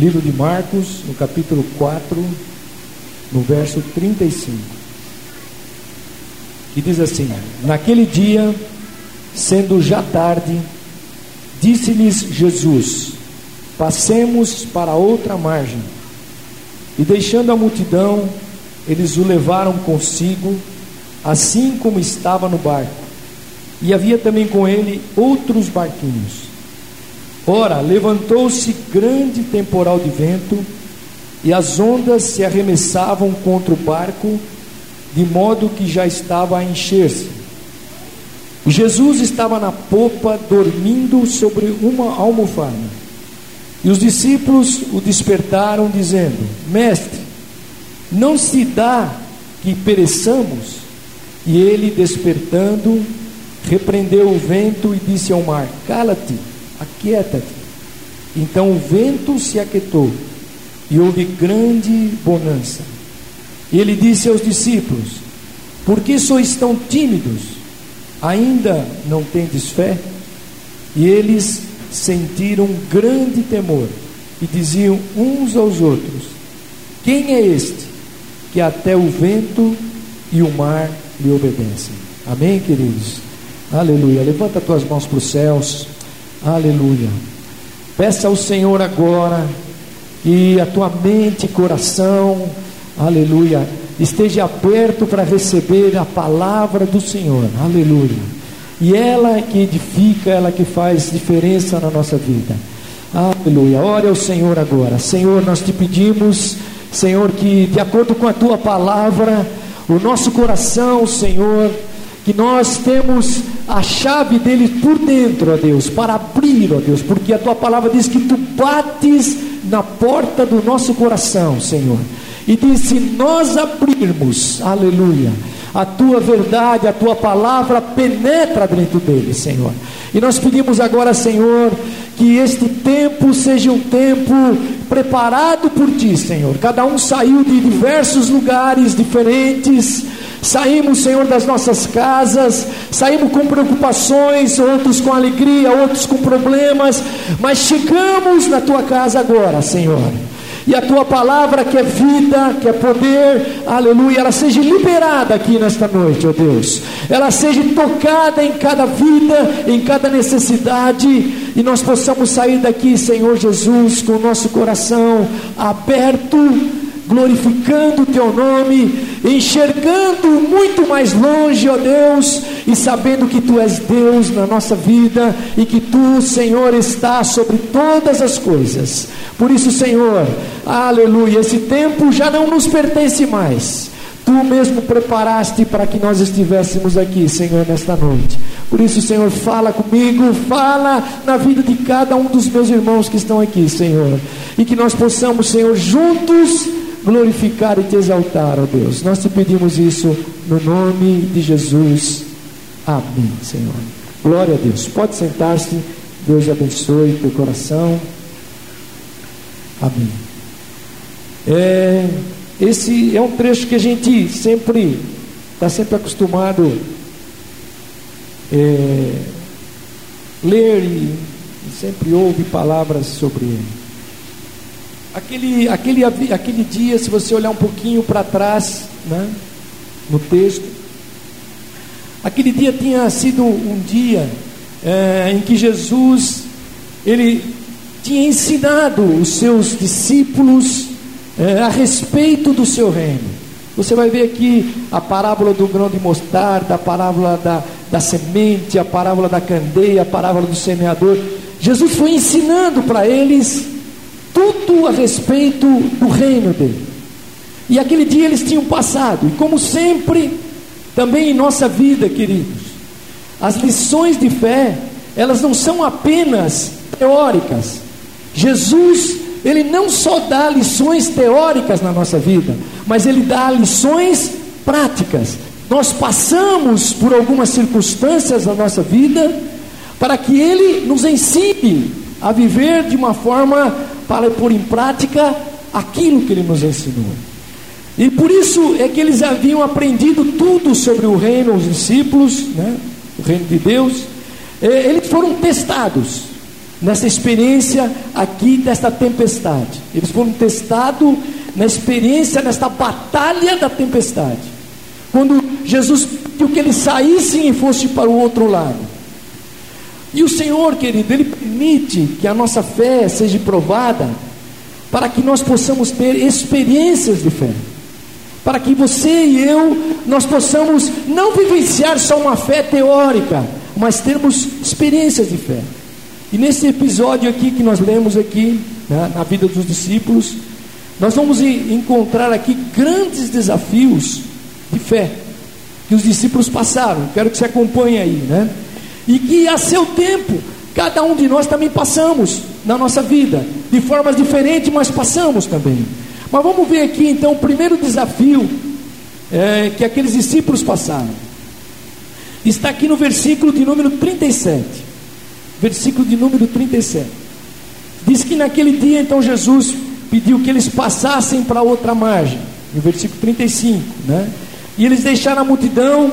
Livro de Marcos, no capítulo 4, no verso 35. Que diz assim: Naquele dia, sendo já tarde, disse-lhes Jesus: Passemos para outra margem. E deixando a multidão, eles o levaram consigo, assim como estava no barco. E havia também com ele outros barquinhos. Ora, levantou-se grande temporal de vento, e as ondas se arremessavam contra o barco, de modo que já estava a encher-se. Jesus estava na popa, dormindo sobre uma almofada. E os discípulos o despertaram, dizendo: Mestre, não se dá que pereçamos? E ele, despertando, repreendeu o vento e disse ao mar: Cala-te, aquieta-te. Então o vento se aquietou e houve grande bonança. E ele disse aos discípulos: Por que sois tão tímidos? Ainda não tendes fé? E eles sentiram grande temor e diziam uns aos outros: Quem é este que até o vento e o mar lhe obedecem? Amém, queridos? Aleluia. Levanta tuas mãos para os céus. Aleluia. Peça ao Senhor agora que a tua mente e coração, aleluia, esteja aberto para receber a palavra do Senhor. Aleluia. E ela é que edifica, ela que faz diferença na nossa vida. Aleluia. Ore ao Senhor agora. Senhor, nós te pedimos, Senhor, que de acordo com a tua palavra, o nosso coração, Senhor, que nós temos a chave dele por dentro, ó Deus, para abrir, ó Deus, porque a tua palavra diz que tu bates na porta do nosso coração, Senhor. E diz: se nós abrirmos, aleluia a tua verdade, a tua palavra penetra dentro dele, Senhor. E nós pedimos agora, Senhor, que este tempo seja um tempo preparado por ti, Senhor. Cada um saiu de diversos lugares diferentes. Saímos, Senhor, das nossas casas, saímos com preocupações, outros com alegria, outros com problemas, mas chegamos na tua casa agora, Senhor e a tua palavra que é vida, que é poder, aleluia, ela seja liberada aqui nesta noite, ó Deus. Ela seja tocada em cada vida, em cada necessidade, e nós possamos sair daqui, Senhor Jesus, com o nosso coração aberto glorificando o teu nome, enxergando muito mais longe, ó Deus, e sabendo que tu és Deus na nossa vida e que tu, Senhor, está sobre todas as coisas. Por isso, Senhor, aleluia, esse tempo já não nos pertence mais. Tu mesmo preparaste para que nós estivéssemos aqui, Senhor, nesta noite. Por isso, Senhor, fala comigo, fala na vida de cada um dos meus irmãos que estão aqui, Senhor. E que nós possamos, Senhor, juntos glorificar e te exaltar, ó Deus. Nós te pedimos isso no nome de Jesus. Amém, Senhor. Glória a Deus. Pode sentar-se. Deus abençoe teu coração. Amém. É, esse é um trecho que a gente sempre está sempre acostumado é, ler e, sempre ouve palavras sobre ele. Aquele, aquele, aquele dia, se você olhar um pouquinho para trás, né, no texto, aquele dia tinha sido um dia é, em que Jesus ele tinha ensinado os seus discípulos é, a respeito do seu reino. Você vai ver aqui a parábola do grão de mostarda, a parábola da, da semente, a parábola da candeia, a parábola do semeador. Jesus foi ensinando para eles tudo a respeito do reino dele. E aquele dia eles tinham passado, e como sempre, também em nossa vida, queridos, as lições de fé, elas não são apenas teóricas. Jesus, ele não só dá lições teóricas na nossa vida, mas ele dá lições práticas. Nós passamos por algumas circunstâncias na nossa vida para que ele nos ensine a viver de uma forma para pôr em prática aquilo que ele nos ensinou. E por isso é que eles haviam aprendido tudo sobre o reino, os discípulos, né? o reino de Deus. Eles foram testados. nessa experiência aqui desta tempestade. Eles foram testados na experiência nesta batalha da tempestade. Quando Jesus pediu que eles saíssem e fossem para o outro lado. E o Senhor, querido, Ele permite que a nossa fé seja provada para que nós possamos ter experiências de fé. Para que você e eu, nós possamos não vivenciar só uma fé teórica, mas termos experiências de fé. E nesse episódio aqui que nós lemos aqui, né, na vida dos discípulos, nós vamos encontrar aqui grandes desafios de fé que os discípulos passaram. Quero que você acompanhe aí, né? E que a seu tempo, cada um de nós também passamos na nossa vida, de formas diferentes, mas passamos também. Mas vamos ver aqui então o primeiro desafio é, que aqueles discípulos passaram. Está aqui no versículo de número 37 versículo de número 37. Diz que naquele dia então Jesus pediu que eles passassem para outra margem, no versículo 35, né? E eles deixaram a multidão,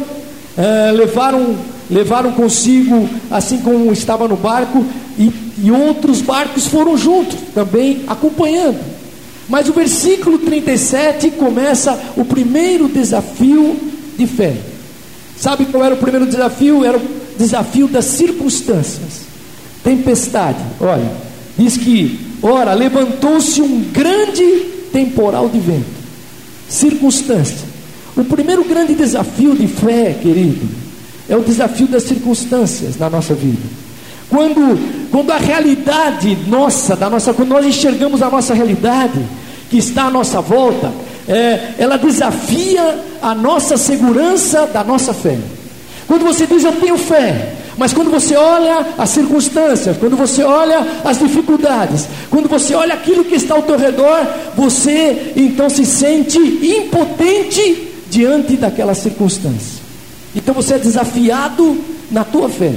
é, levaram, levaram consigo, assim como estava no barco, e, e outros barcos foram juntos, também acompanhando. Mas o versículo 37 começa o primeiro desafio de fé. Sabe qual era o primeiro desafio? Era o desafio das circunstâncias tempestade. Olha, diz que, ora, levantou-se um grande temporal de vento. Circunstância. O primeiro grande desafio de fé, querido, é o desafio das circunstâncias na nossa vida. Quando, quando a realidade nossa, da nossa, quando nós enxergamos a nossa realidade, que está à nossa volta, é, ela desafia a nossa segurança da nossa fé. Quando você diz eu tenho fé, mas quando você olha as circunstâncias, quando você olha as dificuldades, quando você olha aquilo que está ao teu redor, você então se sente impotente diante daquela circunstância. Então você é desafiado na tua fé.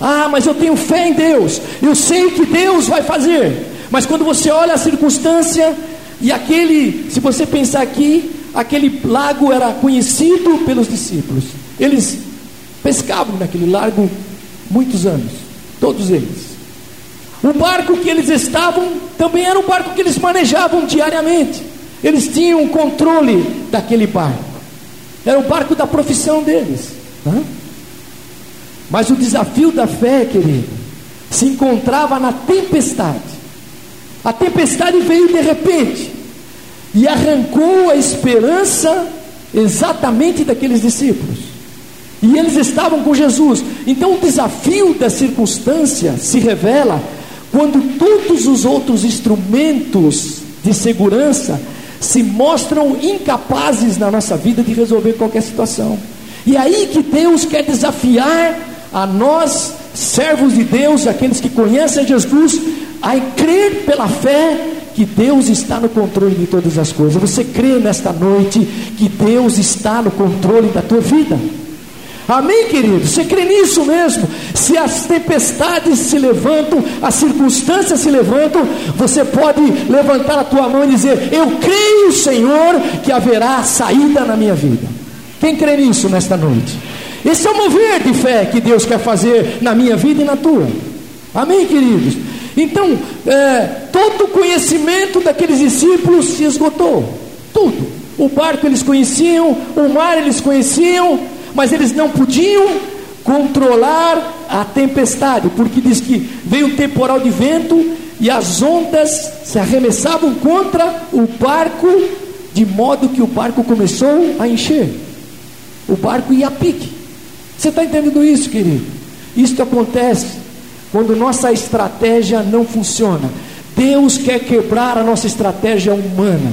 Ah, mas eu tenho fé em Deus, eu sei que Deus vai fazer. Mas quando você olha a circunstância, e aquele, se você pensar aqui, aquele lago era conhecido pelos discípulos. Eles pescavam naquele lago muitos anos, todos eles. O barco que eles estavam também era um barco que eles manejavam diariamente. Eles tinham controle daquele barco. Era o barco da profissão deles. Mas o desafio da fé, querido, se encontrava na tempestade. A tempestade veio de repente e arrancou a esperança exatamente daqueles discípulos. E eles estavam com Jesus. Então o desafio da circunstância se revela quando todos os outros instrumentos de segurança se mostram incapazes na nossa vida de resolver qualquer situação. E é aí que Deus quer desafiar a nós, servos de Deus, aqueles que conhecem Jesus, a crer pela fé que Deus está no controle de todas as coisas. Você crê nesta noite que Deus está no controle da tua vida? Amém, querido? Você crê nisso mesmo? Se as tempestades se levantam, as circunstâncias se levantam, você pode levantar a tua mão e dizer: Eu creio, Senhor, que haverá saída na minha vida. Quem crê nisso nesta noite? Esse é o mover de fé que Deus quer fazer na minha vida e na tua. Amém, queridos? Então, é, todo o conhecimento daqueles discípulos se esgotou. Tudo. O barco eles conheciam, o mar eles conheciam, mas eles não podiam controlar a tempestade, porque diz que veio um temporal de vento e as ondas se arremessavam contra o barco, de modo que o barco começou a encher. O barco ia a pique. Você está entendendo isso, querido? Isto acontece quando nossa estratégia não funciona. Deus quer quebrar a nossa estratégia humana.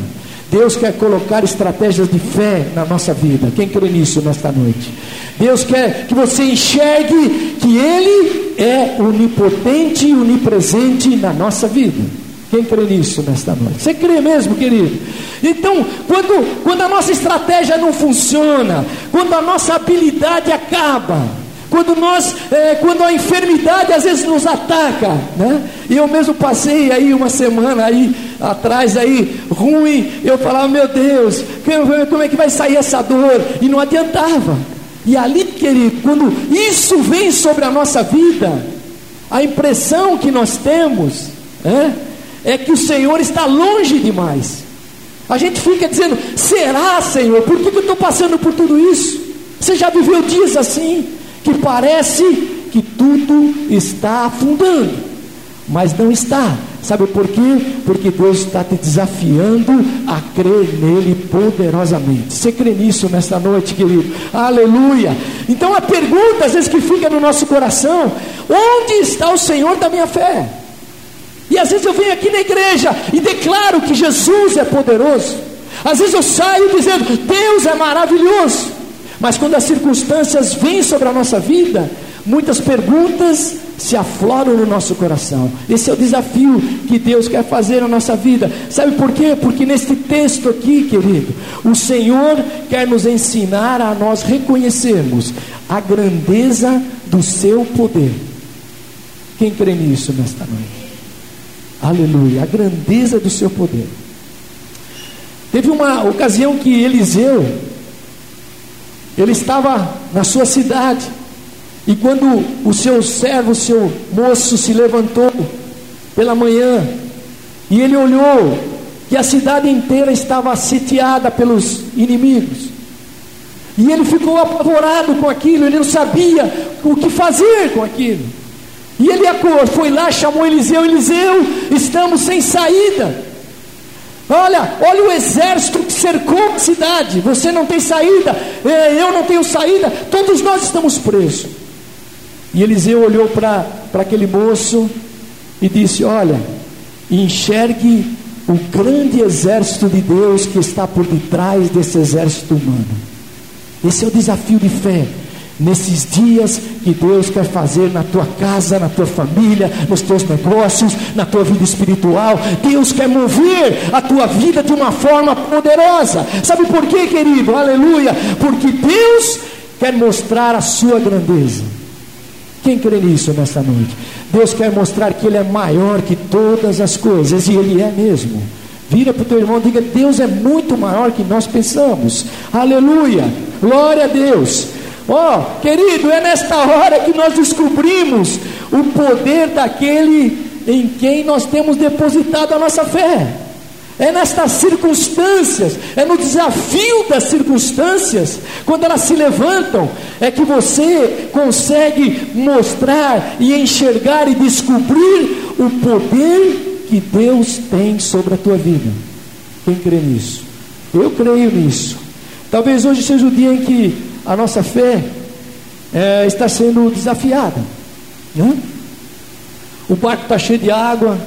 Deus quer colocar estratégias de fé na nossa vida. Quem crê nisso nesta noite? Deus quer que você enxergue que Ele é onipotente e onipresente na nossa vida. Quem crê nisso nesta noite? Você crê mesmo, querido? Então, quando, quando a nossa estratégia não funciona, quando a nossa habilidade acaba, quando nós, é, quando a enfermidade às vezes nos ataca, né? E eu mesmo passei aí uma semana aí atrás aí ruim, eu falava meu Deus, como é que vai sair essa dor? E não adiantava. E ali, querido, quando isso vem sobre a nossa vida, A impressão que nós temos é, é que o Senhor está longe demais. A gente fica dizendo: será, Senhor? Por que, que eu estou passando por tudo isso? Você já viveu dias assim, que parece que tudo está afundando, mas não está. Sabe por quê? Porque Deus está te desafiando a crer nele poderosamente. Você crê nisso nesta noite, querido? Aleluia! Então a pergunta, às vezes, que fica no nosso coração: onde está o Senhor da minha fé? E às vezes eu venho aqui na igreja e declaro que Jesus é poderoso. Às vezes eu saio dizendo: Deus é maravilhoso. Mas quando as circunstâncias vêm sobre a nossa vida, muitas perguntas se afloram no nosso coração. Esse é o desafio que Deus quer fazer na nossa vida. Sabe por quê? Porque neste texto aqui, querido, o Senhor quer nos ensinar a nós reconhecermos a grandeza do seu poder. Quem crê nisso nesta noite? Aleluia, a grandeza do seu poder. Teve uma ocasião que Eliseu ele estava na sua cidade e quando o seu servo, o seu moço se levantou pela manhã, e ele olhou que a cidade inteira estava sitiada pelos inimigos. E ele ficou apavorado com aquilo, ele não sabia o que fazer com aquilo. E ele foi lá, chamou Eliseu, Eliseu, estamos sem saída. Olha, olha o exército que cercou a cidade. Você não tem saída, é, eu não tenho saída, todos nós estamos presos. E Eliseu olhou para aquele moço e disse: Olha, enxergue o grande exército de Deus que está por detrás desse exército humano. Esse é o desafio de fé. Nesses dias que Deus quer fazer na tua casa, na tua família, nos teus negócios, na tua vida espiritual, Deus quer mover a tua vida de uma forma poderosa. Sabe por quê, querido? Aleluia! Porque Deus quer mostrar a sua grandeza. Quem crê nisso nessa noite? Deus quer mostrar que Ele é maior que todas as coisas, e Ele é mesmo. Vira para o teu irmão e diga: Deus é muito maior que nós pensamos. Aleluia! Glória a Deus. Ó, oh, querido, é nesta hora que nós descobrimos o poder daquele em quem nós temos depositado a nossa fé. É nestas circunstâncias, é no desafio das circunstâncias, quando elas se levantam, é que você consegue mostrar e enxergar e descobrir o poder que Deus tem sobre a tua vida. Quem crê nisso? Eu creio nisso. Talvez hoje seja o dia em que a nossa fé é, está sendo desafiada. Né? O barco está cheio de água,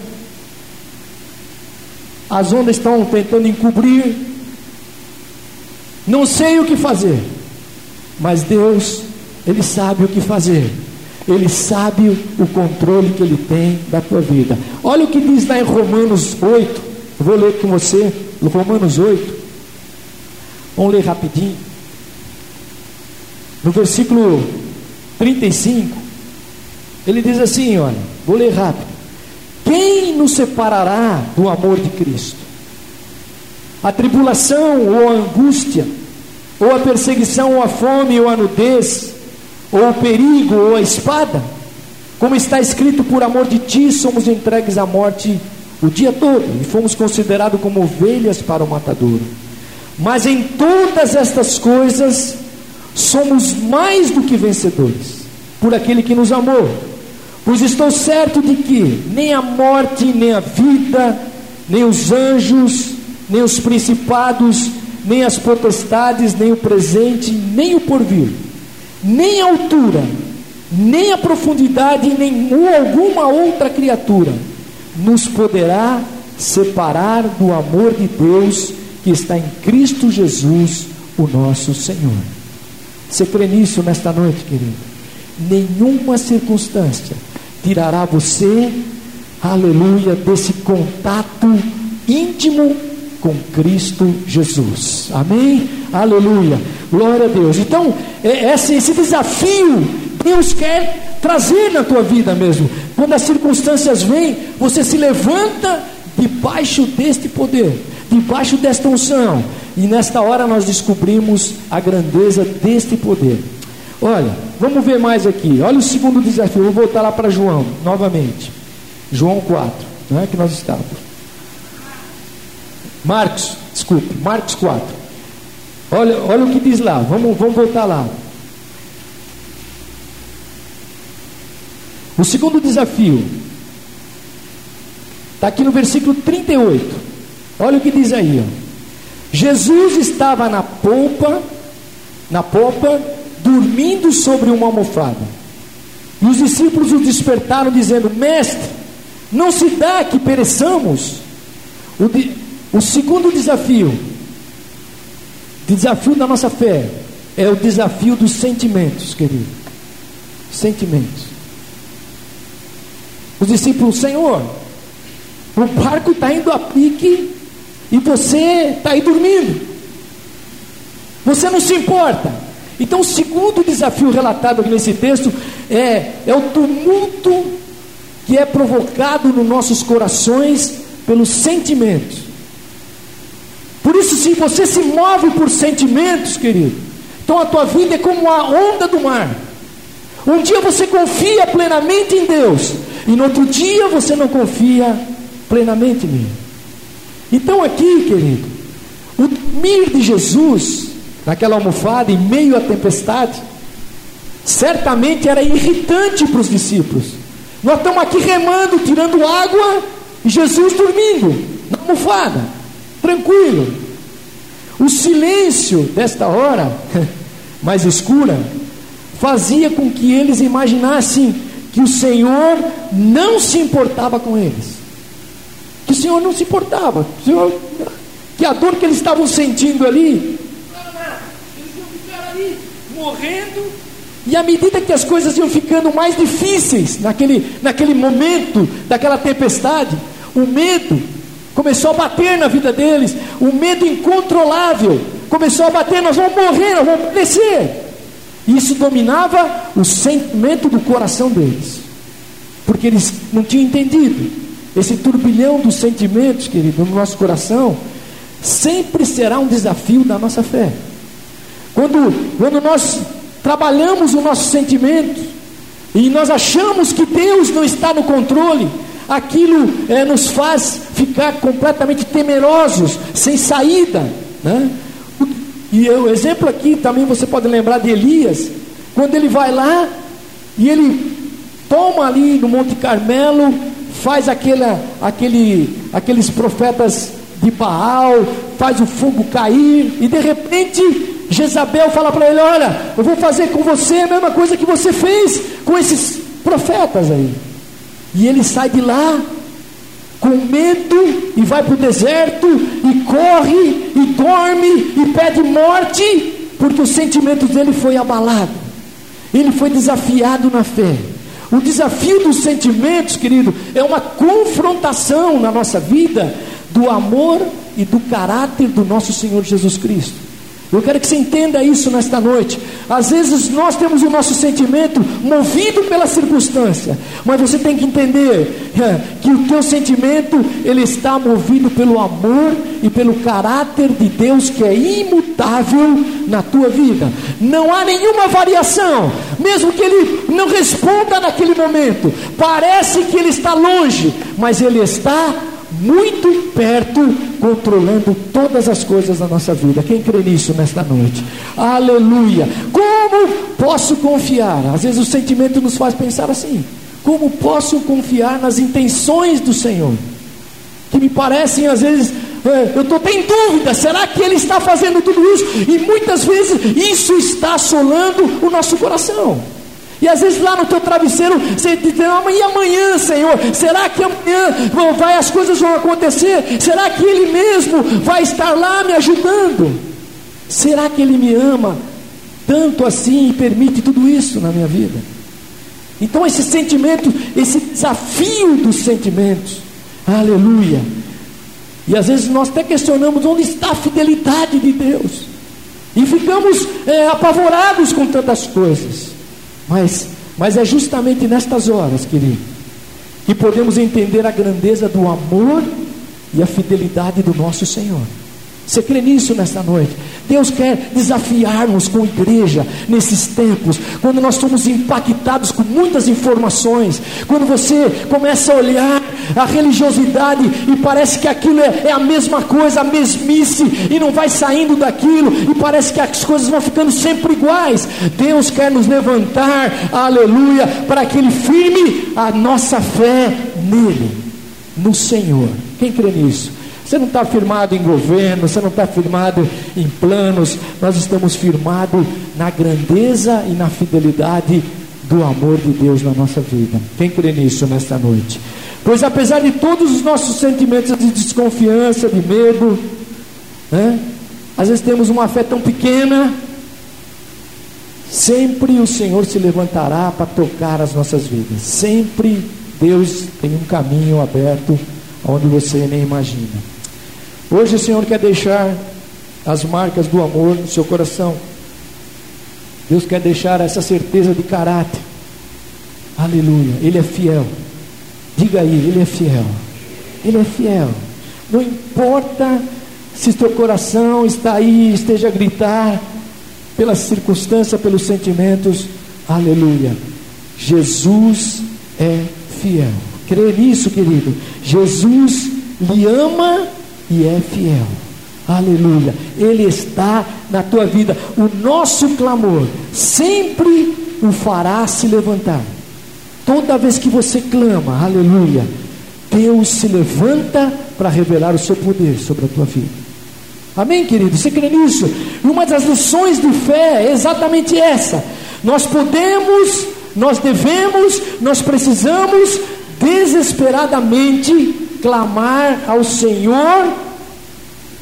as ondas estão tentando encobrir. Não sei o que fazer, mas Deus, Ele sabe o que fazer. Ele sabe o controle que Ele tem da tua vida. Olha o que diz lá em Romanos 8. Eu vou ler com você, Romanos 8. Vamos ler rapidinho. No versículo 35, ele diz assim: olha, vou ler rápido. Quem nos separará do amor de Cristo? A tribulação ou a angústia, ou a perseguição, ou a fome, ou a nudez, ou o perigo, ou a espada? Como está escrito, por amor de ti somos entregues à morte o dia todo e fomos considerados como ovelhas para o matadouro. Mas em todas estas coisas somos mais do que vencedores por aquele que nos amou. Pois estou certo de que nem a morte, nem a vida, nem os anjos, nem os principados, nem as potestades, nem o presente, nem o porvir, nem a altura, nem a profundidade, nem alguma outra criatura nos poderá separar do amor de Deus que está em Cristo Jesus, o nosso Senhor. Você crê nisso nesta noite, querido? Nenhuma circunstância tirará você, aleluia, desse contato íntimo com Cristo Jesus. Amém? Aleluia. Glória a Deus. Então, é, esse, esse desafio Deus quer trazer na tua vida mesmo. Quando as circunstâncias vêm, você se levanta debaixo deste poder, debaixo desta unção. E nesta hora nós descobrimos a grandeza deste poder. Olha, vamos ver mais aqui. Olha o segundo desafio. vou voltar lá para João, novamente. João 4, não é que nós estávamos. Marcos, desculpe, Marcos 4. Olha, olha o que diz lá. Vamos, vamos voltar lá. O segundo desafio está aqui no versículo 38. Olha o que diz aí. Ó. Jesus estava na polpa, na popa, dormindo sobre uma almofada. E os discípulos o despertaram, dizendo: Mestre, não se dá que pereçamos. O, de, o segundo desafio, desafio da nossa fé, é o desafio dos sentimentos, querido. Sentimentos. Os discípulos, Senhor, o barco está indo a pique e você está aí dormindo. Você não se importa. Então, o segundo desafio relatado aqui nesse texto é, é o tumulto que é provocado nos nossos corações pelos sentimentos. Por isso, se você se move por sentimentos, querido, então a tua vida é como a onda do mar. Um dia você confia plenamente em Deus, e no outro dia você não confia plenamente nele. Então, aqui, querido, o dormir de Jesus, naquela almofada, em meio à tempestade, certamente era irritante para os discípulos. Nós estamos aqui remando, tirando água, e Jesus dormindo na almofada, tranquilo. O silêncio desta hora mais escura fazia com que eles imaginassem que o Senhor não se importava com eles. O Senhor não se importava. Senhor, que a dor que eles estavam sentindo ali, eles iam ficar ali morrendo. E à medida que as coisas iam ficando mais difíceis naquele, naquele momento daquela tempestade, o medo começou a bater na vida deles, o medo incontrolável começou a bater, nós vamos morrer, nós vamos perecer. Isso dominava o sentimento do coração deles, porque eles não tinham entendido. Esse turbilhão dos sentimentos, querido, no nosso coração, sempre será um desafio da nossa fé. Quando, quando nós trabalhamos o nosso sentimento e nós achamos que Deus não está no controle, aquilo é, nos faz ficar completamente temerosos, sem saída. Né? E o exemplo aqui também você pode lembrar de Elias, quando ele vai lá e ele toma ali no Monte Carmelo, faz aquela, aquele, aqueles profetas de Baal, faz o fogo cair, e de repente Jezabel fala para ele: Olha, eu vou fazer com você a mesma coisa que você fez com esses profetas aí. E ele sai de lá com medo e vai para o deserto e corre e dorme e pede morte, porque o sentimento dele foi abalado, ele foi desafiado na fé. O desafio dos sentimentos, querido, é uma confrontação na nossa vida do amor e do caráter do nosso Senhor Jesus Cristo. Eu quero que você entenda isso nesta noite. Às vezes nós temos o nosso sentimento movido pela circunstância, mas você tem que entender é, que o teu sentimento ele está movido pelo amor e pelo caráter de Deus que é imutável na tua vida. Não há nenhuma variação, mesmo que ele não responda naquele momento. Parece que ele está longe, mas ele está muito perto, controlando todas as coisas da nossa vida. Quem crê nisso nesta noite? Aleluia! Como posso confiar? Às vezes o sentimento nos faz pensar assim: como posso confiar nas intenções do Senhor? Que me parecem às vezes é, eu estou em dúvida, será que Ele está fazendo tudo isso? E muitas vezes isso está assolando o nosso coração. E às vezes lá no teu travesseiro você diz, e amanhã, Senhor? Será que amanhã vai, as coisas vão acontecer? Será que Ele mesmo vai estar lá me ajudando? Será que Ele me ama tanto assim e permite tudo isso na minha vida? Então esse sentimento, esse desafio dos sentimentos, aleluia. E às vezes nós até questionamos onde está a fidelidade de Deus. E ficamos é, apavorados com tantas coisas. Mas, mas é justamente nestas horas, querido, que podemos entender a grandeza do amor e a fidelidade do nosso Senhor. Você crê nisso nesta noite? Deus quer desafiar-nos com igreja nesses tempos, quando nós somos impactados com muitas informações, quando você começa a olhar a religiosidade e parece que aquilo é, é, a mesma coisa, a mesmice, e não vai saindo daquilo, e parece que as coisas vão ficando sempre iguais. Deus quer nos levantar, aleluia, para que Ele firme a nossa fé nele, no Senhor. Quem crê nisso? Você não está firmado em governo, você não está firmado em planos, nós estamos firmados na grandeza e na fidelidade do amor de Deus na nossa vida. Quem crê nisso nesta noite? Pois apesar de todos os nossos sentimentos de desconfiança, de medo, né? às vezes temos uma fé tão pequena, sempre o Senhor se levantará para tocar as nossas vidas. Sempre Deus tem um caminho aberto onde você nem imagina. Hoje o Senhor quer deixar as marcas do amor no seu coração. Deus quer deixar essa certeza de caráter. Aleluia. Ele é fiel. Diga aí, Ele é fiel. Ele é fiel. Não importa se teu coração está aí, esteja a gritar pela circunstância, pelos sentimentos. Aleluia. Jesus é fiel. Crê nisso, querido. Jesus lhe ama e é fiel. Aleluia. Ele está na tua vida. O nosso clamor sempre o fará se levantar. Toda vez que você clama, aleluia, Deus se levanta para revelar o seu poder sobre a tua vida. Amém, querido? Você crê nisso? Uma das lições de fé é exatamente essa. Nós podemos, nós devemos, nós precisamos desesperadamente clamar ao Senhor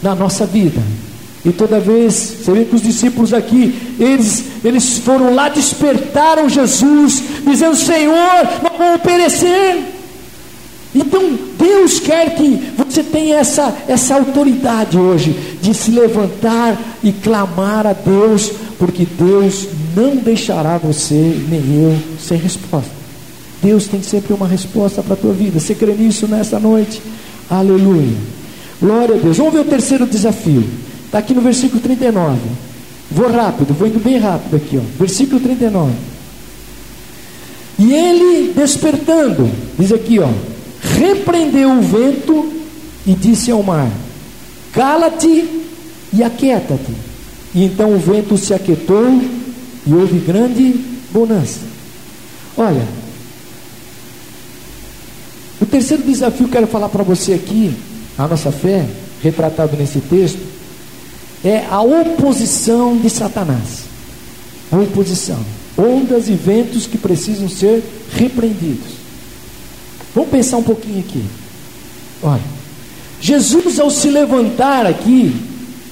na nossa vida. E toda vez, você vê que os discípulos aqui, eles, eles foram lá, despertaram Jesus, dizendo: Senhor, nós vamos perecer. Então, Deus quer que você tenha essa, essa autoridade hoje, de se levantar e clamar a Deus, porque Deus não deixará você, nem eu, sem resposta. Deus tem sempre uma resposta para a tua vida. Você crê nisso nessa noite? Aleluia. Glória a Deus. Vamos ver o terceiro desafio. Está aqui no versículo 39. Vou rápido, vou indo bem rápido aqui, ó. Versículo 39. E ele despertando, diz aqui, ó, repreendeu o vento e disse ao mar: Cala-te e aquieta-te. E então o vento se aquietou e houve grande bonança. Olha, o terceiro desafio que eu quero falar para você aqui, a nossa fé, retratado nesse texto, é a oposição de Satanás. A oposição. Ondas e ventos que precisam ser repreendidos. Vamos pensar um pouquinho aqui. Olha, Jesus ao se levantar aqui,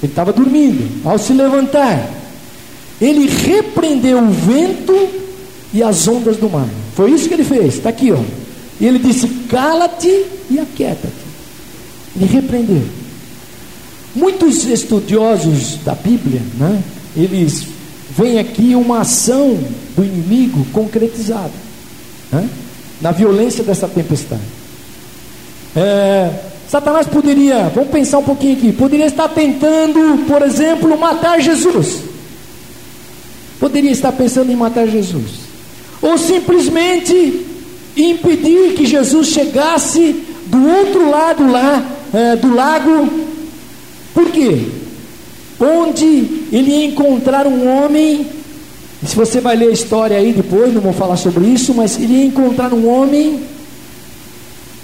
ele estava dormindo, ao se levantar, ele repreendeu o vento e as ondas do mar. Foi isso que ele fez. Está aqui, ó. E ele disse: Cala-te e aquieta-te. Ele repreendeu. Muitos estudiosos da Bíblia, né, eles veem aqui uma ação do inimigo concretizada né, na violência dessa tempestade. É, Satanás poderia, vamos pensar um pouquinho aqui, poderia estar tentando, por exemplo, matar Jesus. Poderia estar pensando em matar Jesus. Ou simplesmente impedir que Jesus chegasse do outro lado lá é, do lago. Por quê? Onde ele ia encontrar um homem. Se você vai ler a história aí depois, não vou falar sobre isso, mas ele ia encontrar um homem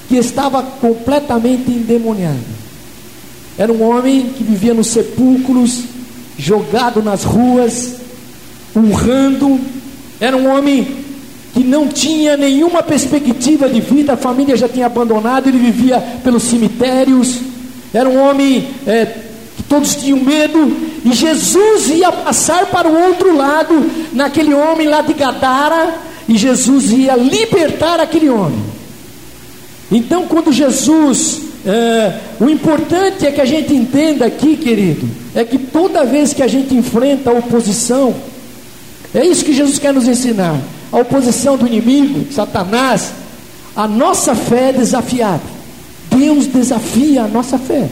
que estava completamente endemoniado. Era um homem que vivia nos sepulcros, jogado nas ruas, urrando. Era um homem que não tinha nenhuma perspectiva de vida, a família já tinha abandonado, ele vivia pelos cemitérios, era um homem é, que todos tinham medo, e Jesus ia passar para o outro lado, naquele homem lá de Gadara, e Jesus ia libertar aquele homem. Então, quando Jesus, é, o importante é que a gente entenda aqui, querido, é que toda vez que a gente enfrenta a oposição, é isso que Jesus quer nos ensinar a oposição do inimigo, Satanás, a nossa fé é desafiada. Deus desafia a nossa fé.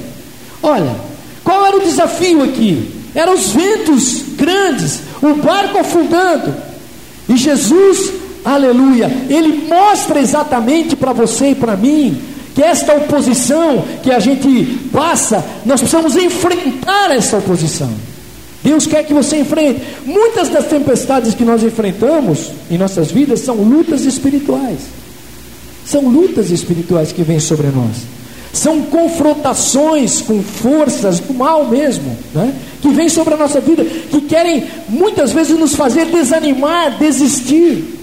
Olha, Qual era o desafio aqui? Eram os ventos grandes, o barco afundando. E Jesus, aleluia, ele mostra exatamente para você e para mim que esta oposição que a gente passa, nós precisamos enfrentar essa oposição. Deus quer que você enfrente. Muitas das tempestades que nós enfrentamos em nossas vidas são lutas espirituais. São lutas espirituais que vêm sobre nós. São confrontações com forças do mal mesmo, né? que vêm sobre a nossa vida, que querem muitas vezes nos fazer desanimar, desistir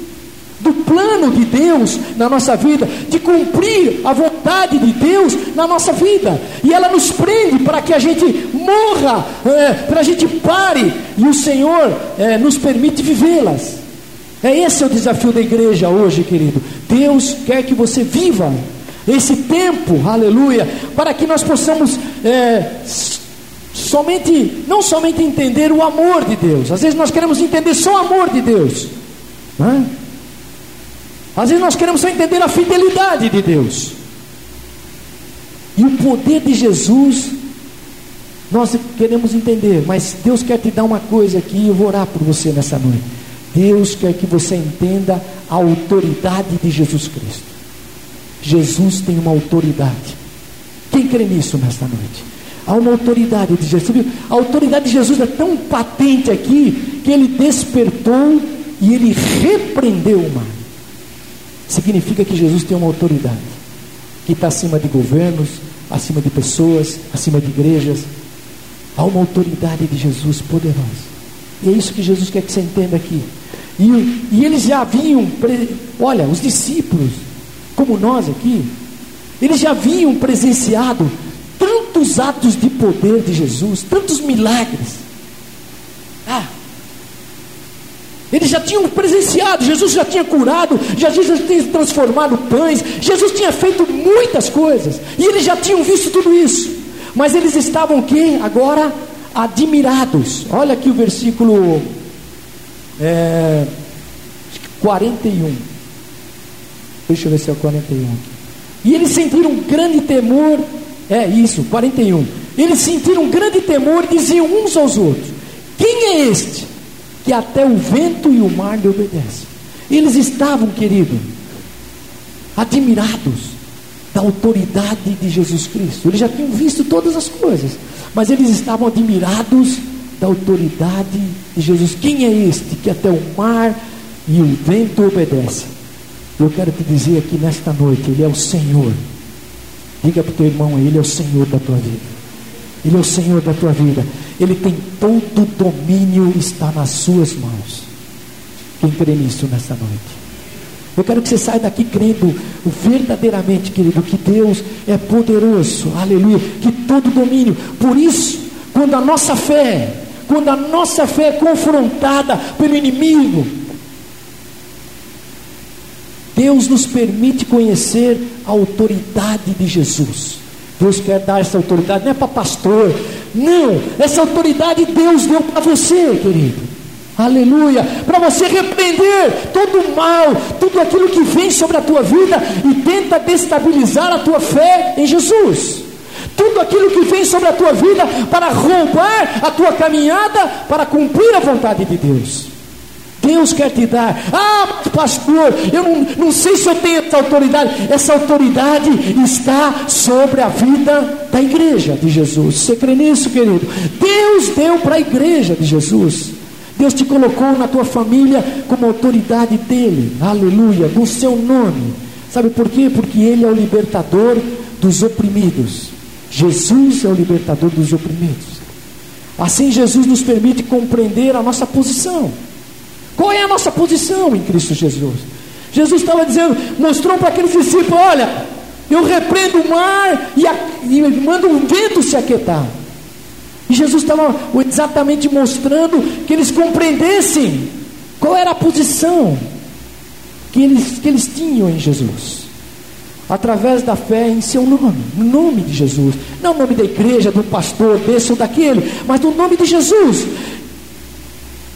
do plano de Deus na nossa vida, de cumprir a vontade de Deus na nossa vida. E ela nos prende para que a gente morra, é, para a gente pare, e o Senhor é, nos permite vivê-las. É esse é o desafio da igreja hoje, querido. Deus quer que você viva esse tempo, aleluia, para que nós possamos é, somente, não somente entender o amor de Deus, às vezes nós queremos entender só o amor de Deus, né? Às vezes nós queremos só entender a fidelidade de Deus. E o poder de Jesus, nós queremos entender, mas Deus quer te dar uma coisa aqui, e eu vou orar por você nessa noite. Deus quer que você entenda a autoridade de Jesus Cristo. Jesus tem uma autoridade. Quem crê nisso nesta noite? Há uma autoridade de Jesus. A autoridade de Jesus é tão patente aqui que ele despertou e ele repreendeu o mar significa que Jesus tem uma autoridade que está acima de governos, acima de pessoas, acima de igrejas. Há uma autoridade de Jesus poderosa. E é isso que Jesus quer que você entenda aqui. E, e eles já haviam, olha, os discípulos, como nós aqui, eles já haviam presenciado tantos atos de poder de Jesus, tantos milagres. Ah, eles já tinham presenciado, Jesus já tinha curado, Jesus já tinha transformado pães, Jesus tinha feito muitas coisas, e eles já tinham visto tudo isso. Mas eles estavam que agora admirados. Olha aqui o versículo é, 41. Deixa eu ver se é o 41. E eles sentiram um grande temor. É isso, 41. Eles sentiram um grande temor e diziam uns aos outros: Quem é este? Que até o vento e o mar lhe obedecem. Eles estavam, querido, admirados da autoridade de Jesus Cristo. Eles já tinham visto todas as coisas, mas eles estavam admirados da autoridade de Jesus. Quem é este que até o mar e o vento obedecem? Eu quero te dizer aqui nesta noite, Ele é o Senhor. Diga para o teu irmão, Ele é o Senhor da tua vida. Ele é o Senhor da tua vida. Ele tem todo o domínio, está nas suas mãos. Quem crê nisso nesta noite? Eu quero que você saia daqui crendo verdadeiramente, querido, que Deus é poderoso, aleluia, que todo domínio. Por isso, quando a nossa fé, quando a nossa fé é confrontada pelo inimigo, Deus nos permite conhecer a autoridade de Jesus. Deus quer dar essa autoridade, não é para pastor, não, essa autoridade Deus deu para você, querido. Aleluia, para você repreender todo o mal, tudo aquilo que vem sobre a tua vida e tenta destabilizar a tua fé em Jesus. Tudo aquilo que vem sobre a tua vida para roubar a tua caminhada para cumprir a vontade de Deus. Deus quer te dar. Ah, pastor, eu não, não sei se eu tenho essa autoridade. Essa autoridade está sobre a vida da igreja de Jesus. Você crê nisso, querido? Deus deu para a igreja de Jesus. Deus te colocou na tua família como autoridade dele. Aleluia, no seu nome. Sabe por quê? Porque ele é o libertador dos oprimidos. Jesus é o libertador dos oprimidos. Assim, Jesus nos permite compreender a nossa posição. Qual é a nossa posição em Cristo Jesus? Jesus estava dizendo, mostrou para aqueles discípulos: olha, eu repreendo o mar e, a, e mando o vento se aquietar. E Jesus estava exatamente mostrando que eles compreendessem qual era a posição que eles, que eles tinham em Jesus. Através da fé em seu nome, no nome de Jesus. Não o nome da igreja, do pastor, desse ou daquele, mas no nome de Jesus.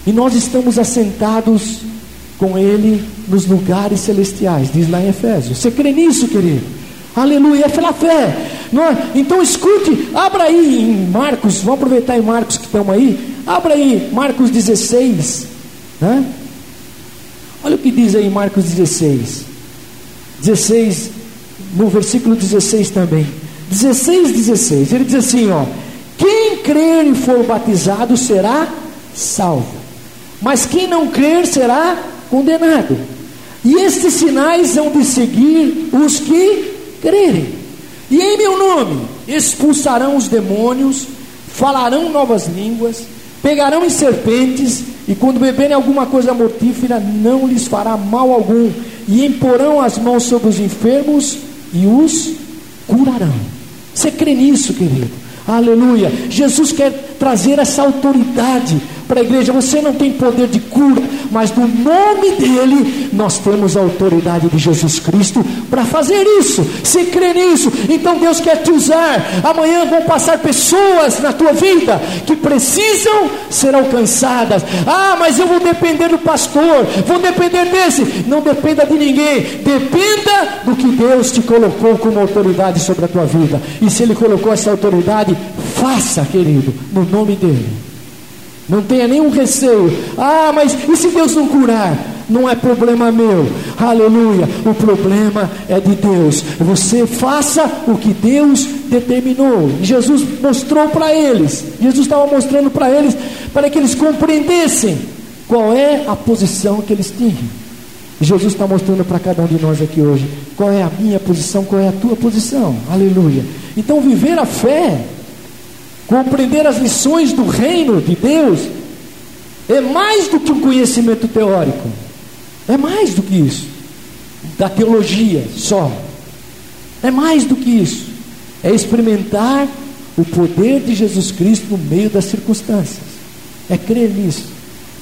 E nós estamos assentados com Ele nos lugares celestiais, diz lá em Efésios. Você crê nisso, querido? Aleluia, é pela fé. É? Então escute, abra aí em Marcos, vamos aproveitar em Marcos que estamos aí, abra aí Marcos 16. Né? Olha o que diz aí Marcos 16. 16, no versículo 16 também. 16, 16. Ele diz assim: ó, quem crer e for batizado será salvo, mas quem não crer será condenado. E estes sinais hão de seguir os que crerem. E em meu nome expulsarão os demônios, falarão novas línguas, pegarão em serpentes, e quando beberem alguma coisa mortífera, não lhes fará mal algum, e imporão as mãos sobre os enfermos e os curarão. Você crê nisso, querido? Aleluia. Jesus quer trazer essa autoridade para a igreja. Você não tem poder de cura, mas no nome dele nós temos a autoridade de Jesus Cristo para fazer isso. Se crê nisso, então Deus quer te usar. Amanhã vão passar pessoas na tua vida que precisam ser alcançadas. Ah, mas eu vou depender do pastor, vou depender desse. Não dependa de ninguém, dependa do que Deus te colocou como autoridade sobre a tua vida. E se Ele colocou essa autoridade, faça, querido, no nome dele. Não tenha nenhum receio. Ah, mas e se Deus não curar? Não é problema meu. Aleluia. O problema é de Deus. Você faça o que Deus determinou. Jesus mostrou para eles. Jesus estava mostrando para eles para que eles compreendessem qual é a posição que eles tinham. Jesus está mostrando para cada um de nós aqui hoje qual é a minha posição, qual é a tua posição. Aleluia. Então viver a fé Compreender as lições do reino de Deus é mais do que um conhecimento teórico, é mais do que isso, da teologia só, é mais do que isso, é experimentar o poder de Jesus Cristo no meio das circunstâncias, é crer nisso,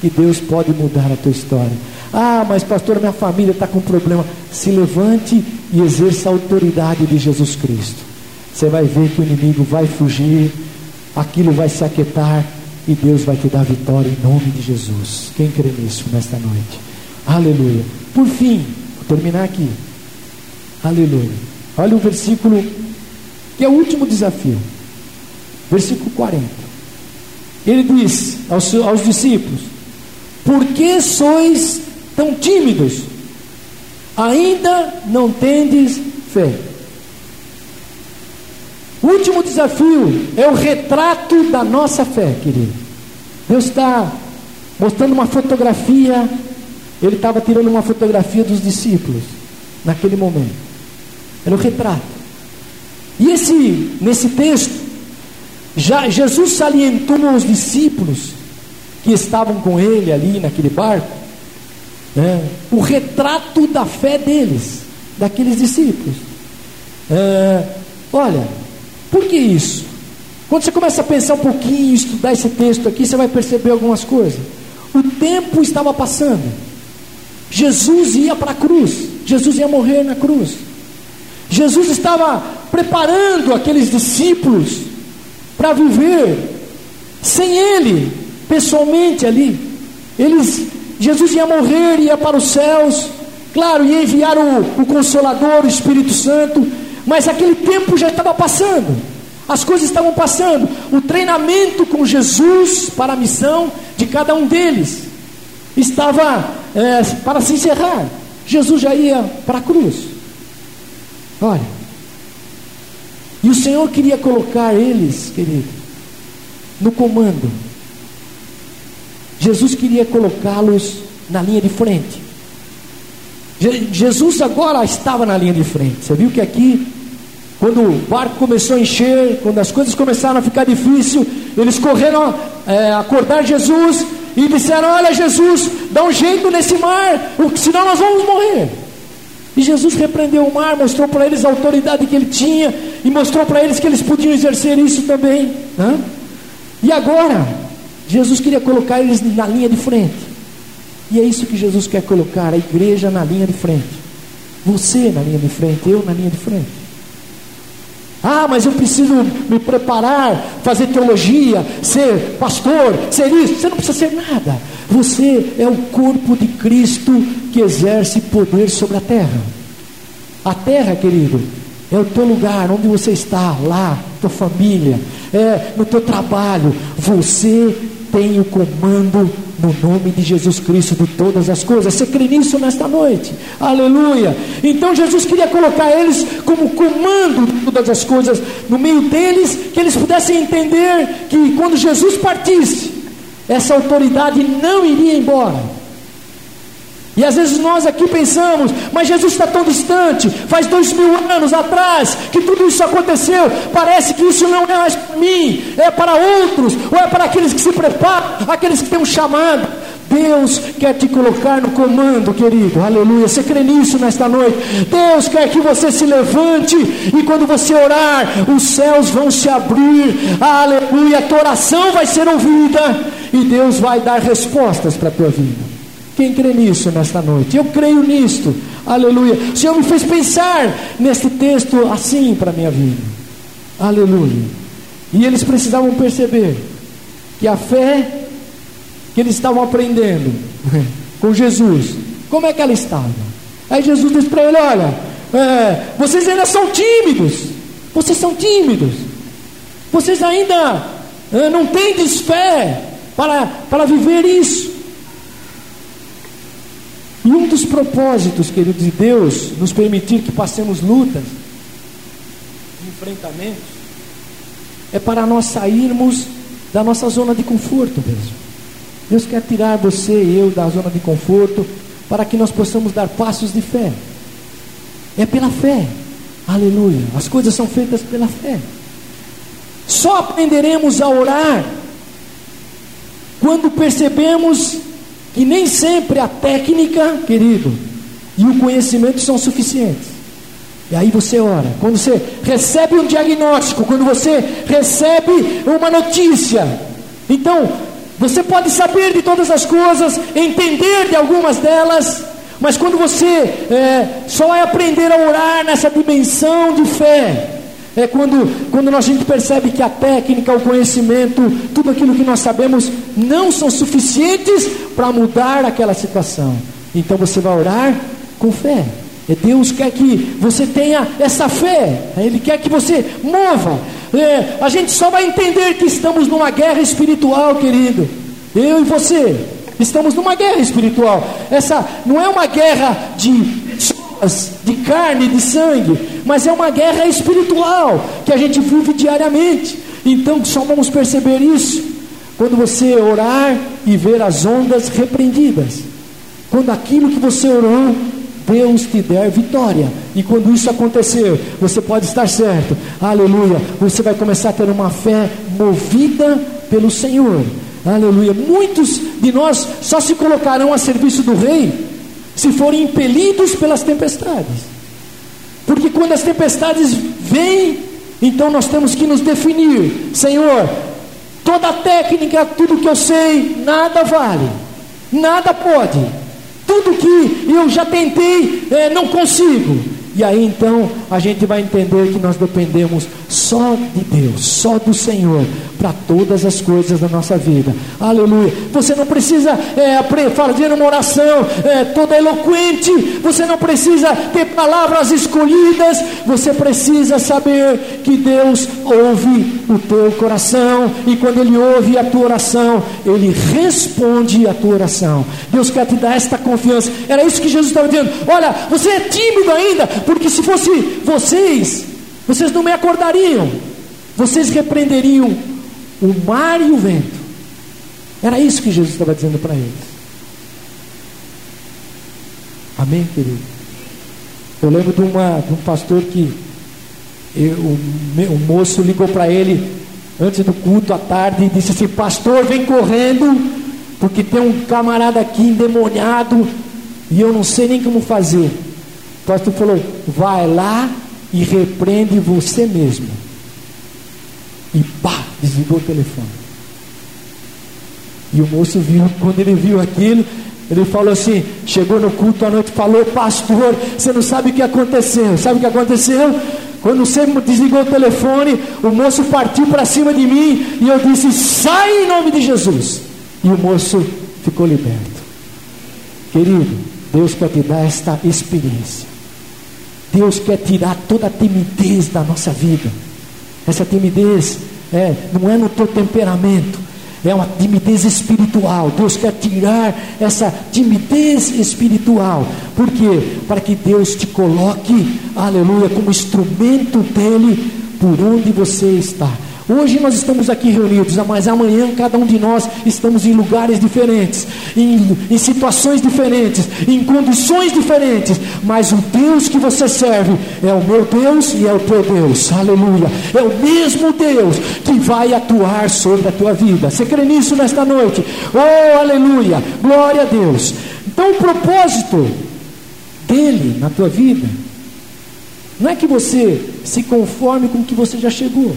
que Deus pode mudar a tua história. Ah, mas pastor, minha família está com problema. Se levante e exerça a autoridade de Jesus Cristo. Você vai ver que o inimigo vai fugir aquilo vai se aquietar e Deus vai te dar vitória em nome de Jesus. Quem crê nisso nesta noite? Aleluia. Por fim, vou terminar aqui. Aleluia. Olha o versículo, que é o último desafio. Versículo 40. Ele diz aos, aos discípulos: Por que sois tão tímidos? Ainda não tendes fé. Último desafio é o retrato da nossa fé, querido. Deus está mostrando uma fotografia. Ele estava tirando uma fotografia dos discípulos naquele momento. Era o retrato. E esse, nesse texto, já Jesus salientou aos discípulos que estavam com ele ali naquele barco, né, o retrato da fé deles, daqueles discípulos. É, olha, por que isso? Quando você começa a pensar um pouquinho, estudar esse texto aqui, você vai perceber algumas coisas. O tempo estava passando. Jesus ia para a cruz. Jesus ia morrer na cruz. Jesus estava preparando aqueles discípulos para viver sem ele, pessoalmente ali. Eles, Jesus ia morrer, ia para os céus. Claro, ia enviar o, o Consolador, o Espírito Santo mas aquele tempo já estava passando, as coisas estavam passando. O treinamento com Jesus para a missão de cada um deles estava é, para se encerrar. Jesus já ia para a cruz. Olha, e o Senhor queria colocar eles, querido, no comando. Jesus queria colocá-los na linha de frente. Jesus agora estava na linha de frente. Você viu que aqui quando o barco começou a encher, quando as coisas começaram a ficar difícil, eles correram é, acordar Jesus e disseram: Olha, Jesus, dá um jeito nesse mar, senão nós vamos morrer. E Jesus repreendeu o mar, mostrou para eles a autoridade que ele tinha e mostrou para eles que eles podiam exercer isso também. Né? E agora, Jesus queria colocar eles na linha de frente. E é isso que Jesus quer colocar, a igreja na linha de frente. Você na linha de frente, eu na linha de frente. Ah, mas eu preciso me preparar, fazer teologia, ser pastor, ser isso. Você não precisa ser nada. Você é o corpo de Cristo que exerce poder sobre a terra. A terra, querido, É o teu lugar, onde você está, lá, tua família, é no teu trabalho. Você tem o comando no nome de Jesus Cristo de todas as coisas. Você crê nisso nesta noite? Aleluia! Então Jesus queria colocar eles como comando de todas as coisas no meio deles, que eles pudessem entender que quando Jesus partisse, essa autoridade não iria embora. E às vezes nós aqui pensamos, mas Jesus está tão distante, faz dois mil anos atrás que tudo isso aconteceu, parece que isso não é mais para mim, é para outros, ou é para aqueles que se preparam, aqueles que têm um chamado. Deus quer te colocar no comando, querido, aleluia. Você crê nisso nesta noite? Deus quer que você se levante e quando você orar, os céus vão se abrir, aleluia. A tua oração vai ser ouvida e Deus vai dar respostas para a tua vida. Quem crê nisso nesta noite? Eu creio nisto. Aleluia. O Senhor me fez pensar neste texto assim para a minha vida. Aleluia. E eles precisavam perceber que a fé que eles estavam aprendendo com Jesus, como é que ela estava? Aí Jesus disse para ele: Olha, é, vocês ainda são tímidos. Vocês são tímidos. Vocês ainda é, não têm fé para, para viver isso. E um dos propósitos, queridos, de Deus nos permitir que passemos lutas, enfrentamentos, é para nós sairmos da nossa zona de conforto mesmo. Deus quer tirar você e eu da zona de conforto para que nós possamos dar passos de fé. É pela fé. Aleluia. As coisas são feitas pela fé. Só aprenderemos a orar quando percebemos que nem sempre a técnica, querido, e o conhecimento são suficientes. E aí você ora. Quando você recebe um diagnóstico, quando você recebe uma notícia, então você pode saber de todas as coisas, entender de algumas delas, mas quando você é, só vai aprender a orar nessa dimensão de fé, é quando, quando a gente percebe que a técnica, o conhecimento, tudo aquilo que nós sabemos não são suficientes para mudar aquela situação. Então você vai orar com fé. E Deus quer que você tenha essa fé. Ele quer que você mova. É, a gente só vai entender que estamos numa guerra espiritual, querido. Eu e você estamos numa guerra espiritual. Essa não é uma guerra de de carne, de sangue, mas é uma guerra espiritual que a gente vive diariamente. Então só vamos perceber isso quando você orar e ver as ondas repreendidas. Quando aquilo que você orou, Deus te der vitória. E quando isso acontecer, você pode estar certo. Aleluia. Você vai começar a ter uma fé movida pelo Senhor. Aleluia. Muitos de nós só se colocarão a serviço do rei se forem impelidos pelas tempestades. Porque quando as tempestades vêm, então nós temos que nos definir: Senhor, toda a técnica, tudo que eu sei, nada vale, nada pode. Tudo que eu já tentei, é, não consigo. E aí então a gente vai entender que nós dependemos só de Deus, só do Senhor, para todas as coisas da nossa vida. Aleluia. Você não precisa é, fazer uma oração é, toda eloquente, você não precisa ter palavras escolhidas, você precisa saber que Deus ouve o teu coração, e quando Ele ouve a tua oração, Ele responde a tua oração. Deus quer te dar esta confiança. Era isso que Jesus estava dizendo: olha, você é tímido ainda, porque se fosse vocês, vocês não me acordariam, vocês repreenderiam o mar e o vento. Era isso que Jesus estava dizendo para eles. Amém, querido? Eu lembro de, uma, de um pastor que eu, o, o moço ligou para ele antes do culto à tarde e disse assim: Pastor, vem correndo, porque tem um camarada aqui endemoniado e eu não sei nem como fazer. Pastor falou: vai lá e repreende você mesmo. E pá, desligou o telefone. E o moço viu, quando ele viu aquilo, ele falou assim: chegou no culto à noite, falou, pastor, você não sabe o que aconteceu. Sabe o que aconteceu? Quando você desligou o telefone, o moço partiu para cima de mim e eu disse: sai em nome de Jesus. E o moço ficou liberto. Querido, Deus quer te dar esta experiência. Deus quer tirar toda a timidez da nossa vida. Essa timidez é, não é no teu temperamento, é uma timidez espiritual. Deus quer tirar essa timidez espiritual. Por quê? Para que Deus te coloque, aleluia, como instrumento dele por onde você está. Hoje nós estamos aqui reunidos, mas amanhã cada um de nós estamos em lugares diferentes, em, em, situações diferentes, em condições diferentes, mas o Deus que você serve é o meu Deus e é o teu Deus, aleluia. É o mesmo Deus que vai atuar sobre a tua vida. Você crê nisso nesta noite? Oh, aleluia, glória a Deus. Então, o propósito dele na tua vida não é que você se conforme com o que você já chegou.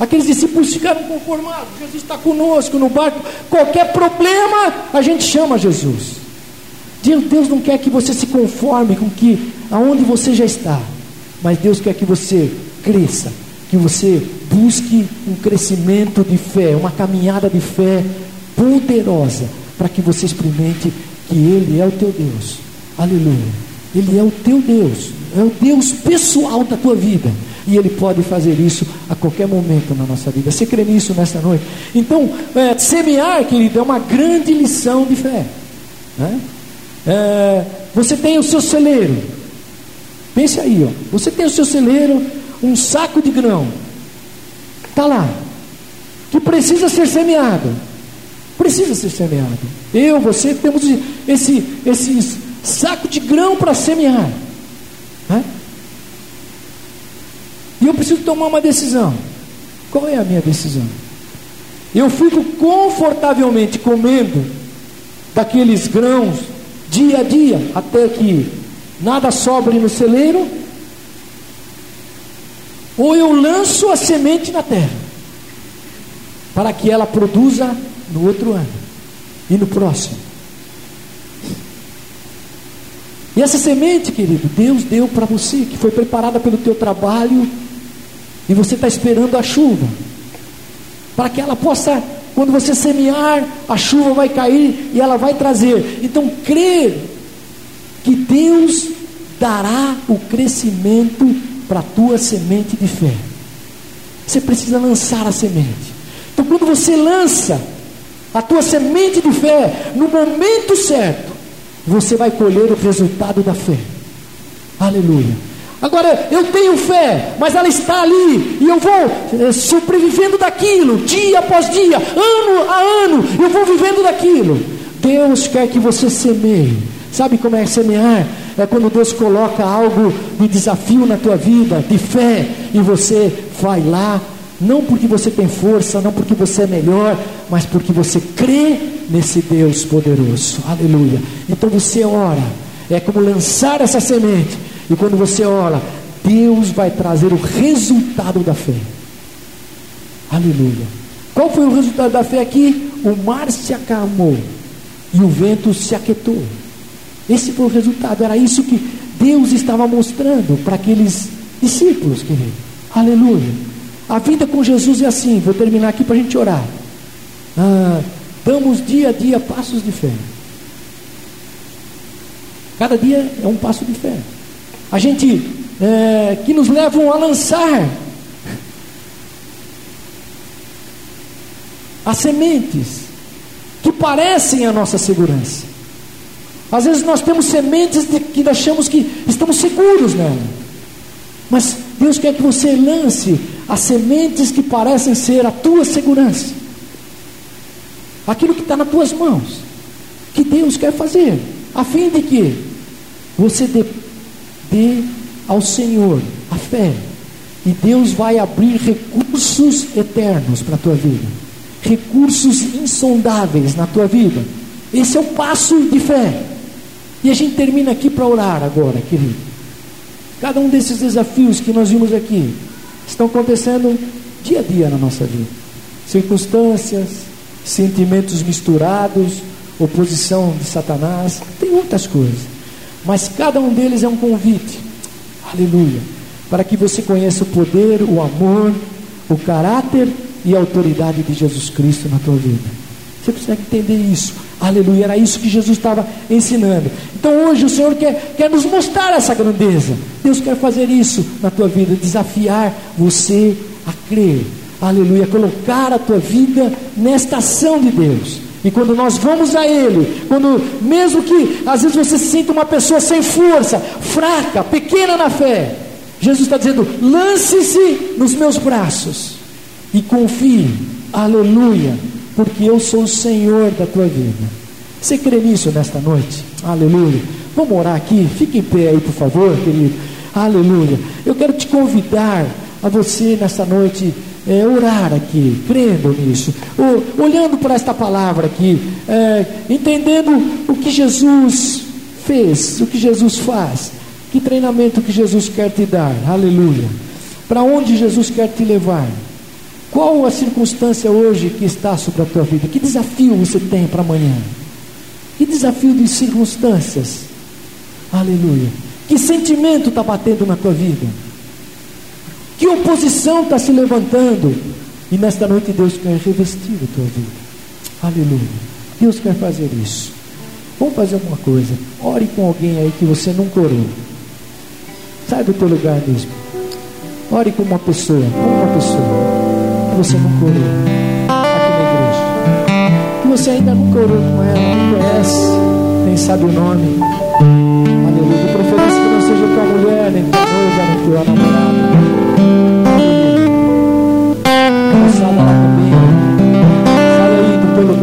Aqueles discípulos ficaram conformados. Jesus está conosco no barco. Qualquer problema, a gente chama Jesus. Deus não quer que você se conforme com que aonde você já está, mas Deus quer que você cresça, que você busque um crescimento de fé, uma caminhada de fé poderosa, para que você experimente que Ele é o teu Deus. Aleluia. Ele é o teu Deus, é o Deus pessoal da tua vida. E Ele pode fazer isso a qualquer momento na nossa vida. Você crê nisso nesta noite? Então, é, semear, querido, é uma grande lição de fé. Né? É, você tem o seu celeiro. Pense aí, ó. Você tem o seu celeiro, um saco de grão. Está lá. Que precisa ser semeado. Precisa ser semeado. Eu, você, temos esse, esse saco de grão para semear. Né? E eu preciso tomar uma decisão. Qual é a minha decisão? Eu fico confortavelmente comendo daqueles grãos dia a dia, até que nada sobre no celeiro, ou eu lanço a semente na terra, para que ela produza no outro ano e no próximo. E essa semente, querido, Deus deu para você, que foi preparada pelo teu trabalho e você está esperando a chuva, para que ela possa, quando você semear, a chuva vai cair e ela vai trazer. Então, crer que Deus dará o crescimento para a tua semente de fé. Você precisa lançar a semente. Então, quando você lança a tua semente de fé no momento certo, você vai colher o resultado da fé. Aleluia. Agora, eu tenho fé, mas ela está ali, e eu vou é, sobrevivendo daquilo, dia após dia, ano a ano, eu vou vivendo daquilo. Deus quer que você semeie. Sabe como é semear? É quando Deus coloca algo de desafio na tua vida, de fé, e você vai lá, não porque você tem força, não porque você é melhor, mas porque você crê nesse Deus poderoso. Aleluia. Então você ora, é como lançar essa semente e quando você ora, Deus vai trazer o resultado da fé. Aleluia. Qual foi o resultado da fé aqui? O mar se acalmou e o vento se aquietou. Esse foi o resultado. Era isso que Deus estava mostrando para aqueles discípulos, querido. Aleluia. A vida com Jesus é assim. Vou terminar aqui para a gente orar. Ah, damos dia a dia passos de fé. Cada dia é um passo de fé a gente é, que nos levam a lançar as sementes que parecem a nossa segurança. Às vezes nós temos sementes que achamos que estamos seguros nela, mas Deus quer que você lance as sementes que parecem ser a tua segurança, aquilo que está nas tuas mãos, que Deus quer fazer, a fim de que você dê Dê ao Senhor a fé, e Deus vai abrir recursos eternos para a tua vida, recursos insondáveis na tua vida. Esse é o passo de fé. E a gente termina aqui para orar agora, querido. Cada um desses desafios que nós vimos aqui estão acontecendo dia a dia na nossa vida. Circunstâncias, sentimentos misturados, oposição de Satanás, tem muitas coisas. Mas cada um deles é um convite, aleluia, para que você conheça o poder, o amor, o caráter e a autoridade de Jesus Cristo na tua vida. Você precisa entender isso. Aleluia, era isso que Jesus estava ensinando. Então hoje o Senhor quer, quer nos mostrar essa grandeza. Deus quer fazer isso na tua vida, desafiar você a crer. Aleluia, colocar a tua vida nesta ação de Deus. E quando nós vamos a Ele, quando mesmo que às vezes você se sinta uma pessoa sem força, fraca, pequena na fé, Jesus está dizendo: lance-se nos meus braços e confie, aleluia, porque eu sou o Senhor da tua vida. Você crê nisso nesta noite? Aleluia. Vamos orar aqui, fique em pé aí, por favor, querido. Aleluia. Eu quero te convidar a você nesta noite é, orar aqui, crendo nisso, o, olhando para esta palavra aqui, é, entendendo o que Jesus fez, o que Jesus faz, que treinamento que Jesus quer te dar, aleluia. Para onde Jesus quer te levar? Qual a circunstância hoje que está sobre a tua vida? Que desafio você tem para amanhã? Que desafio de circunstâncias? Aleluia. Que sentimento está batendo na tua vida? Que oposição está se levantando? E nesta noite Deus quer revestir a tua vida. Aleluia. Deus quer fazer isso. Vamos fazer uma coisa. Ore com alguém aí que você nunca orou. Sai do teu lugar mesmo. Ore com uma pessoa, com uma pessoa que você nunca orou aqui na igreja. Que você ainda nunca orou com ela, não conhece, nem sabe o nome. Aleluia. De preferência que não seja tua mulher, nem tua noiva, nem tua namorada.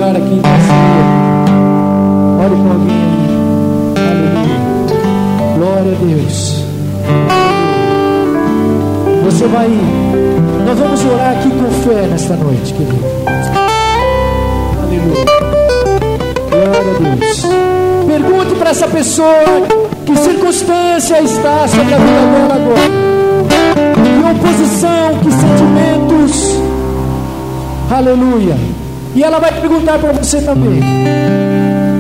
Lugar aqui nessa Ore com alguém aí. Aleluia. Glória a Deus. Você vai nós vamos orar aqui com fé nesta noite, querido. Aleluia. Glória a Deus. Pergunte para essa pessoa que circunstância está sobre a vida dela agora. Que oposição, que sentimentos. Aleluia. E ela vai perguntar para você também.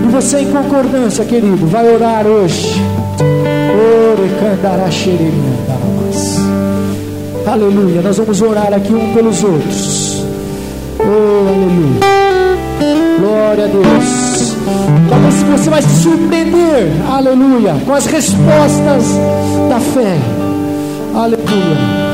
E você em concordância, querido, vai orar hoje. Aleluia. Nós vamos orar aqui um pelos outros. Oh, aleluia. Glória a Deus. Talvez você vai se surpreender, aleluia, com as respostas da fé. Aleluia.